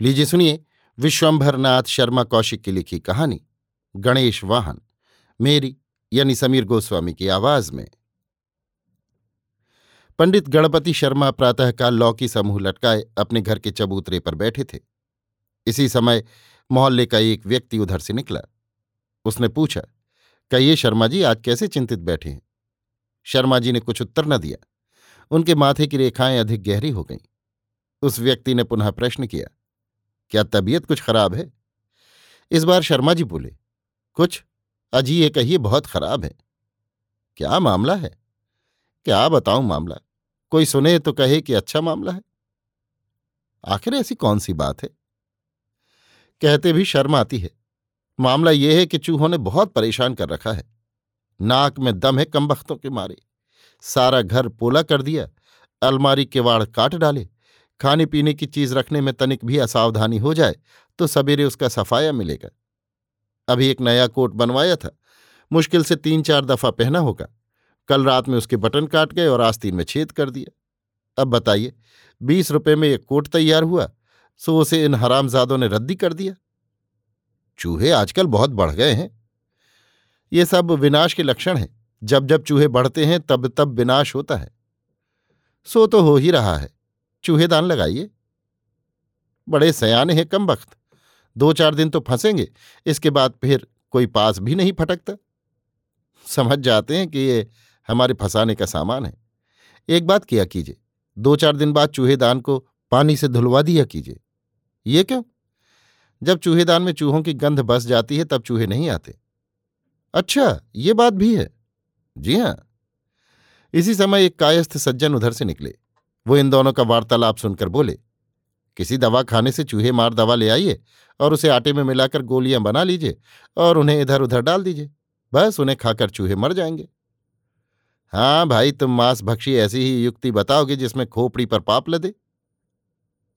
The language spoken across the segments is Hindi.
लीजिए सुनिए विश्वंभरनाथ शर्मा कौशिक की लिखी कहानी, गणेश वाहन, मेरी यानी समीर गोस्वामी की आवाज़ में। पंडित गणपति शर्मा प्रातःकाल लौकी समूह लटकाए अपने घर के चबूतरे पर बैठे थे। इसी समय मोहल्ले का एक व्यक्ति उधर से निकला। उसने पूछा, कहिए शर्मा जी, आज कैसे चिंतित बैठे हैं? शर्मा जी ने कुछ उत्तर न दिया। उनके माथे की रेखाएँ अधिक गहरी हो गईं। उस व्यक्ति ने पुनः प्रश्न किया क्या तबीयत कुछ खराब है? इस बार शर्मा जी बोले, कुछ, अजी ये कहिए बहुत खराब है। क्या मामला है? क्या बताऊँ मामला? कोई सुने तो कहे कि अच्छा मामला है। आखिर ऐसी कौन सी बात है? कहते भी शर्म आती है। मामला यह है कि चूहों ने बहुत परेशान कर रखा है। नाक में दम है कमबख्तों के मारे। सारा घर पोला कर दिया। अलमारी के वाड़ काट डाले। खाने पीने की चीज़ रखने में तनिक भी असावधानी हो जाए तो सवेरे उसका सफाया मिलेगा। अभी एक नया कोट बनवाया था। मुश्किल से तीन चार दफ़ा पहना होगा। कल रात में उसके बटन काट गए और आस्तीन में छेद कर दिया। अब बताइए, बीस रुपए में एक कोट तैयार हुआ, सो उसे इन हरामजादों ने रद्दी कर दिया? चूहे आजकल बहुत बढ़ गए हैं। ये सब विनाश के लक्षण हैं। जब जब चूहे बढ़ते हैं तब तब विनाश होता है। सो तो हो ही रहा है। चूहेदान लगाइए। बड़े सयाने हैं कम वक्त दो चार दिन तो फंसेंगे, इसके बाद फिर कोई पास भी नहीं फटकता। समझ जाते हैं कि ये हमारे फंसाने का सामान है। एक बात किया कीजिए दो चार दिन बाद चूहेदान को पानी से धुलवा दिया कीजिए। ये क्यों? जब चूहेदान में चूहों की गंध बस जाती है, तब चूहे नहीं आते। अच्छा ये बात भी है। जी हाँ। इसी समय एक कायस्थ सज्जन उधर से निकले। वो इन दोनों का वार्तालाप सुनकर बोले, किसी दवा खाने से चूहे मार दवा ले आइए और उसे आटे में मिलाकर गोलियाँ बना लीजिए और उन्हें इधर उधर डाल दीजिए। बस उन्हें खाकर चूहे मर जाएँगे। हाँ भाई, तुम मांस भक्षी ऐसी ही युक्ति बताओगे जिसमें खोपड़ी पर पाप लदे?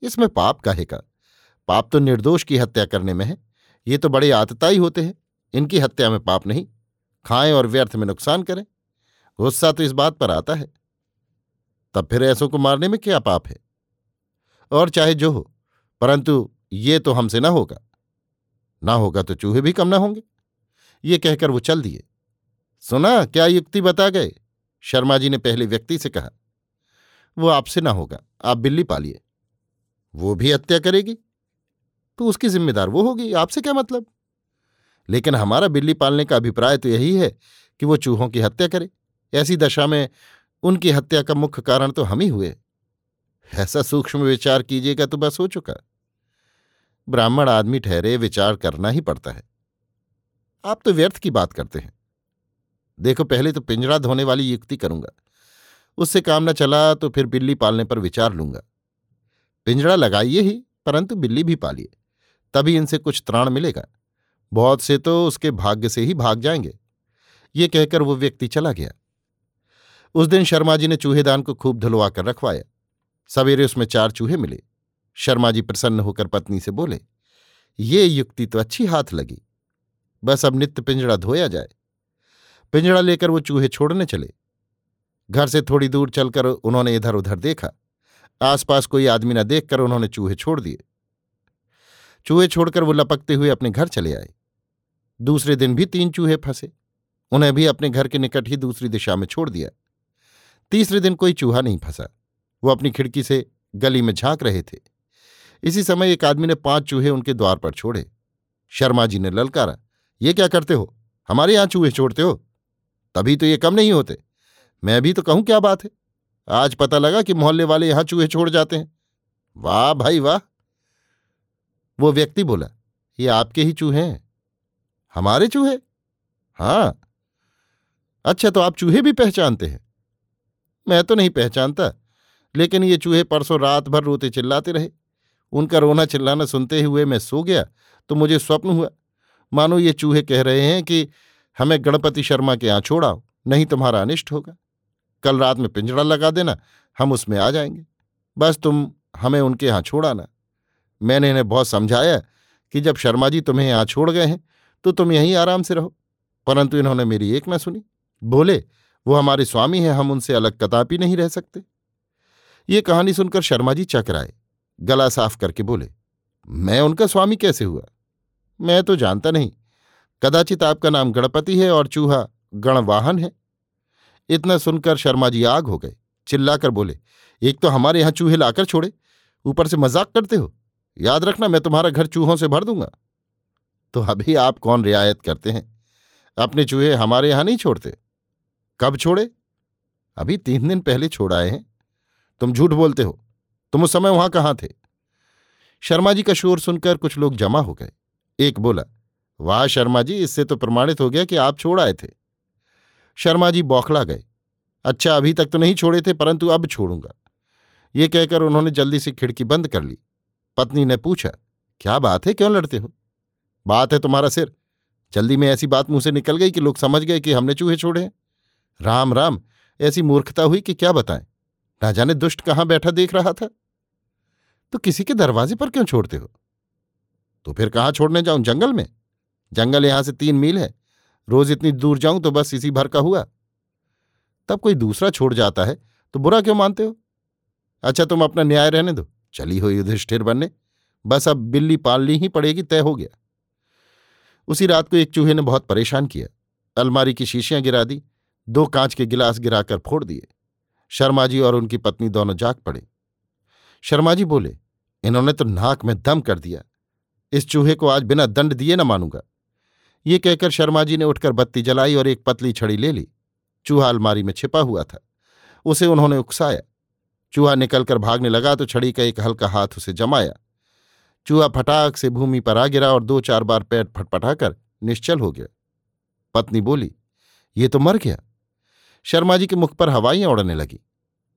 इसमें पाप काहे का? पाप तो निर्दोष की हत्या करने में है। ये तो बड़े आतताई होते हैं। इनकी हत्या में पाप नहीं। खाएँ और व्यर्थ में नुकसान करें। गुस्सा तो इस बात पर आता है। तब फिर ऐसों को मारने में क्या पाप है? और चाहे जो हो, परंतु ये तो हमसे ना होगा। ना होगा तो चूहे भी कम ना होंगे। ये कहकर वो चल दिए। सुना, क्या युक्ति बता गए? शर्मा जी ने पहले व्यक्ति से कहा। वो आपसे ना होगा, आप बिल्ली पालिए। वो भी हत्या करेगी। तो उसकी जिम्मेदार वो होगी, आपसे क्या मतलब? लेकिन हमारा बिल्ली पालने का अभिप्राय तो यही है कि वो चूहों की हत्या करे। ऐसी दशा में उनकी हत्या का मुख्य कारण तो हम ही हुए। ऐसा सूक्ष्म विचार कीजिएगा तो बस हो चुका। ब्राह्मण आदमी ठहरे, विचार करना ही पड़ता है। आप तो व्यर्थ की बात करते हैं। देखो, पहले तो पिंजरा धोने वाली युक्ति करूँगा। उससे काम न चला तो फिर बिल्ली पालने पर विचार लूँगा। पिंजरा लगाइए ही, परंतु बिल्ली भी पालिए। तभी इनसे कुछ त्राण मिलेगा। बहुत से तो उसके भाग्य से ही भाग जाएँगे। ये कहकर वो व्यक्ति चला गया। उस दिन शर्मा जी ने चूहेदान को खूब धुलवा कर रखवाया। सवेरे उसमें चार चूहे मिले। शर्मा जी प्रसन्न होकर पत्नी से बोले, ये युक्ति तो अच्छी हाथ लगी। बस अब नित्य पिंजड़ा धोया जाए। पिंजड़ा लेकर वो चूहे छोड़ने चले। घर से थोड़ी दूर चलकर उन्होंने इधर उधर देखा। आसपास कोई आदमी न देखकर उन्होंने चूहे छोड़ दिए। चूहे छोड़कर वो लपकते हुए अपने घर चले आए। दूसरे दिन भी तीन चूहे फंसे। उन्हें भी अपने घर के निकट ही दूसरी दिशा में छोड़ दिया। तीसरे दिन कोई चूहा नहीं फंसा। वो अपनी खिड़की से गली में झाँक रहे थे। इसी समय एक आदमी ने पाँच चूहे उनके द्वार पर छोड़े। शर्मा जी ने ललकारा, ये क्या करते हो? हमारे यहाँ चूहे छोड़ते हो? तभी तो ये कम नहीं होते। मैं भी तो कहूँ क्या बात है? आज पता लगा कि मोहल्ले वाले यहाँ चूहे छोड़ जाते हैं। वाह भाई वाह! वो व्यक्ति बोला, ये आपके ही चूहे हैं? हमारे चूहे? हाँ। अच्छा तो आप चूहे भी पहचानते हैं। मैं तो नहीं पहचानता, लेकिन ये चूहे परसों रात भर रोते चिल्लाते रहे। उनका रोना चिल्लाना सुनते हुए मैं सो गया तो मुझे स्वप्न हुआ। मानो ये चूहे कह रहे हैं कि, हमें गणपति शर्मा के यहाँ छोड़ाओ नहीं तुम्हारा अनिष्ट होगा। कल रात में पिंजड़ा लगा देना, हम उसमें आ जाएँगे। बस तुम हमें उनके यहाँ छोड़ाना मैंने इन्हें बहुत समझाया कि जब शर्मा जी तुम्हें यहाँ छोड़ गए हैं तो तुम यहीं आराम से रहो। परंतु इन्होंने मेरी एक न सुनी। बोले वो हमारे स्वामी हैं, हम उनसे अलग कदापि नहीं रह सकते। ये कहानी सुनकर शर्मा जी चकराए, गला साफ़ करके बोले, मैं उनका स्वामी कैसे हुआ? मैं तो जानता नहीं। कदाचित आपका नाम गणपति है और चूहा गणवाहन है। इतना सुनकर शर्मा जी आग हो गए, चिल्लाकर बोले, एक तो हमारे यहाँ चूहे लाकर छोड़े, ऊपर से मज़ाक करते हो। याद रखना, मैं तुम्हारा घर चूहों से भर दूँगा। तो अभी आप कौन रियायत करते हैं? अपने चूहे हमारे यहाँ नहीं छोड़ते। कब छोड़े? अभी तीन दिन पहले छोड़ आए हैं। तुम झूठ बोलते हो। तुम उस समय वहाँ कहाँ थे? शर्मा जी का शोर सुनकर कुछ लोग जमा हो गए। एक बोला, वाह शर्मा जी, इससे तो प्रमाणित हो गया कि आप छोड़ आए थे। शर्मा जी बौखला गए। अच्छा अभी तक तो नहीं छोड़े थे, परंतु अब छोड़ूँगा। ये कहकर उन्होंने जल्दी से खिड़की बंद कर ली। पत्नी ने पूछा, क्या बात है? क्यों लड़ते हो? बात है तुम्हारा सिर। जल्दी में ऐसी बात मुँह से निकल गई कि लोग समझ गए कि हमने चूहे छोड़े हैं। राम राम, ऐसी मूर्खता हुई कि क्या बताएँ? ना जाने दुष्ट कहाँ बैठा देख रहा था? तो किसी के दरवाजे पर क्यों छोड़ते हो? तो फिर कहाँ छोड़ने जाऊँ जंगल में? जंगल यहाँ से तीन मील है। रोज इतनी दूर जाऊँ तो बस इसी भर का हुआ। तब कोई दूसरा छोड़ जाता है तो बुरा क्यों मानते हो? अच्छा तुम अपना न्याय रहने दो। चली हो युधिष्ठिर बनने। बस अब बिल्ली पालनी ही पड़ेगी, तय हो गया। उसी रात को एक चूहे ने बहुत परेशान किया। अलमारी की शीशियाँ गिरा दी। दो कांच के गिलास गिराकर फोड़ दिए। शर्मा जी और उनकी पत्नी दोनों जाग पड़े। शर्मा जी बोले, इन्होंने तो नाक में दम कर दिया। इस चूहे को आज बिना दंड दिए न मानूँगा। ये कहकर शर्मा जी ने उठकर बत्ती जलाई और एक पतली छड़ी ले ली। चूहा अलमारी में छिपा हुआ था। उसे उन्होंने उकसाया। चूहा निकलकर भागने लगा तो छड़ी का एक हल्का हाथ उसे जमाया। चूहा फटाक से भूमि पर आ गिरा और दो चार बार पैर फटफटाकर निश्चल हो गया। पत्नी बोली, ये तो मर गया। शर्मा जी के मुख पर हवाइयाँ उड़ने लगी।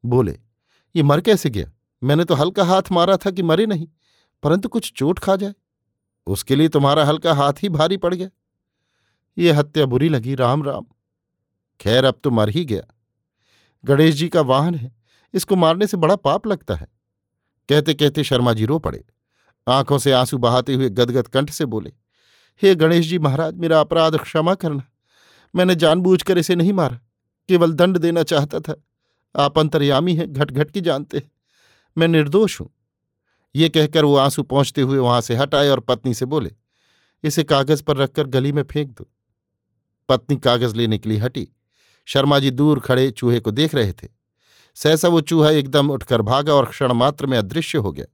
बोले, ये मर कैसे गया? मैंने तो हल्का हाथ मारा था कि मरे नहीं, परंतु कुछ चोट खा जाए। उसके लिए तुम्हारा हल्का हाथ ही भारी पड़ गया। ये हत्या बुरी लगी, राम राम। खैर, अब तो मर ही गया। गणेश जी का वाहन है, इसको मारने से बड़ा पाप लगता है। कहते कहते शर्मा जी रो पड़े। आँखों से आँसू बहाते हुए गदगद कंठ से बोले, हे गणेश जी महाराज, मेरा अपराध क्षमा करना। मैंने जानबूझकर इसे नहीं मारा। केवल दंड देना चाहता था। आप अंतर्यामी हैं घट घट की जानते हैं। मैं निर्दोष हूँ। ये कहकर वो आँसू पहुँचते हुए वहाँ से हट आए और पत्नी से बोले, इसे कागज़ पर रखकर गली में फेंक दो। पत्नी कागज़ लेने के लिए हटी। शर्मा जी दूर खड़े चूहे को देख रहे थे। सहसा वो चूहा एकदम उठकर भागा और क्षण मात्र में अदृश्य हो गया।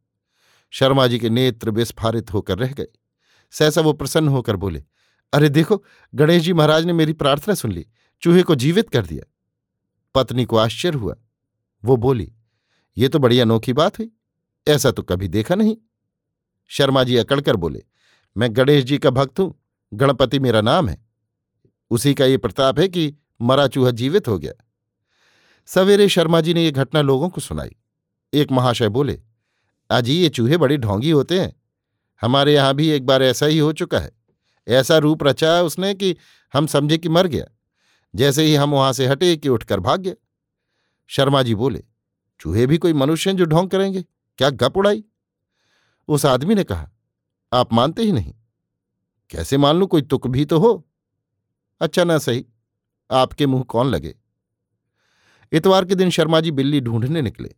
शर्मा जी के नेत्र विस्फारित होकर रह गए। सहसा वो प्रसन्न होकर बोले, अरे देखो, गणेश जी महाराज ने मेरी प्रार्थना सुन ली। चूहे को जीवित कर दिया। पत्नी को आश्चर्य हुआ। वो बोली, ये तो बड़ी अनोखी बात हुई, ऐसा तो कभी देखा नहीं। शर्मा जी अकड़कर बोले, मैं गणेश जी का भक्त हूँ, गणपति मेरा नाम है। उसी का ये प्रताप है कि मरा चूहा जीवित हो गया। सवेरे शर्मा जी ने यह घटना लोगों को सुनाई। एक महाशय बोले अजी ये चूहे बड़े ढोंगी होते हैं। हमारे यहाँ भी एक बार ऐसा ही हो चुका है। ऐसा रूप रचा उसने कि हम समझे कि मर गया। जैसे ही हम वहाँ से हटे कि उठकर भाग। गया शर्मा जी बोले, चूहे भी कोई मनुष्य हैं जो ढोंग करेंगे? क्या गप उड़ाई? उस आदमी ने कहा, आप मानते ही नहीं। कैसे मान लू कोई तुक भी तो हो? अच्छा ना, सही। आपके मुँह कौन लगे? इतवार के दिन शर्मा जी बिल्ली ढूँढने निकले।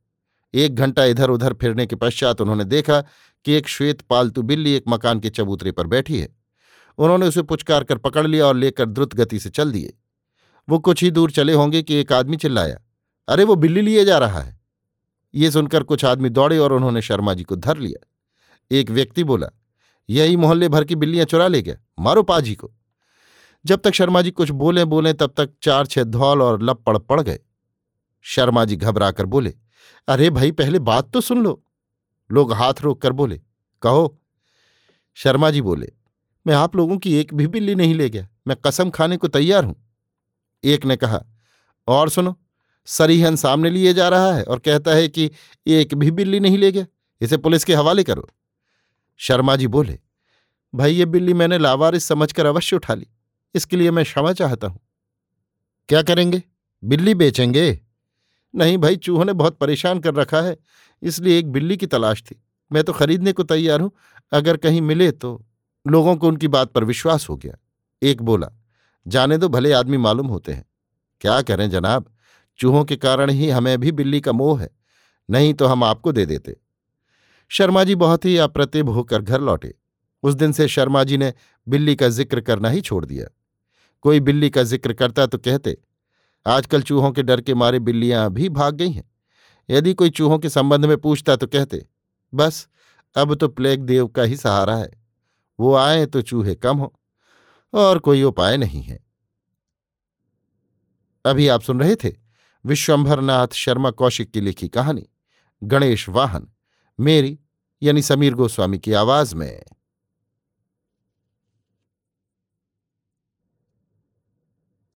एक घंटा इधर उधर फिरने के पश्चात उन्होंने देखा कि एक श्वेत पालतू बिल्ली एक मकान के चबूतरे पर बैठी है। उन्होंने उसे पुचकार कर पकड़ लिया और लेकर द्रुत गति से चल दिए। वो कुछ ही दूर चले होंगे कि एक आदमी चिल्लाया, अरे, वो बिल्ली लिए जा रहा है। ये सुनकर कुछ आदमी दौड़े और उन्होंने शर्मा जी को धर लिया। एक व्यक्ति बोला, यही मोहल्ले भर की बिल्लियाँ चुरा ले गया मारो पाजी को। जब तक शर्मा जी कुछ बोले बोले, तब तक चार छह धौल और लपड़ पड़ गए। शर्मा जी घबराकर बोले, अरे भाई, पहले बात तो सुन लो। लोग हाथ रोक कर बोले, कहो। शर्मा जी बोले, मैं आप लोगों की एक भी बिल्ली नहीं ले गया, मैं कसम खाने को तैयार हूँ। एक ने कहा, और सुनो, सरीहन सामने लिए जा रहा है और कहता है कि एक भी बिल्ली नहीं ले गया, इसे पुलिस के हवाले करो। शर्मा जी बोले, भाई, ये बिल्ली मैंने लावारिस समझकर अवश्य उठा ली, इसके लिए मैं क्षमा चाहता हूँ। क्या करेंगे? बिल्ली बेचेंगे? नहीं भाई, चूहों ने बहुत परेशान कर रखा है, इसलिए एक बिल्ली की तलाश थी। मैं तो खरीदने को तैयार हूँ, अगर कहीं मिले तो लोगों को उनकी बात पर विश्वास हो गया। एक बोला जाने दो, भले आदमी मालूम होते हैं। क्या करें जनाब? चूहों के कारण ही हमें भी बिल्ली का मोह है, नहीं तो हम आपको दे देते। शर्मा जी बहुत ही अप्रतिभ होकर घर लौटे। उस दिन से शर्मा जी ने बिल्ली का ज़िक्र करना ही छोड़ दिया। कोई बिल्ली का ज़िक्र करता तो कहते, आजकल चूहों के डर के मारे बिल्लियाँ भी भाग गई हैं। यदि कोई चूहों के संबंध में पूछता तो कहते, बस, अब तो प्लेग देव का ही सहारा है। वो आए तो चूहे कम हो। और कोई उपाय नहीं है। अभी आप सुन रहे थे विश्वंभरनाथ शर्मा कौशिक की लिखी कहानी, गणेश वाहन, मेरी यानी समीर गोस्वामी की आवाज़ में।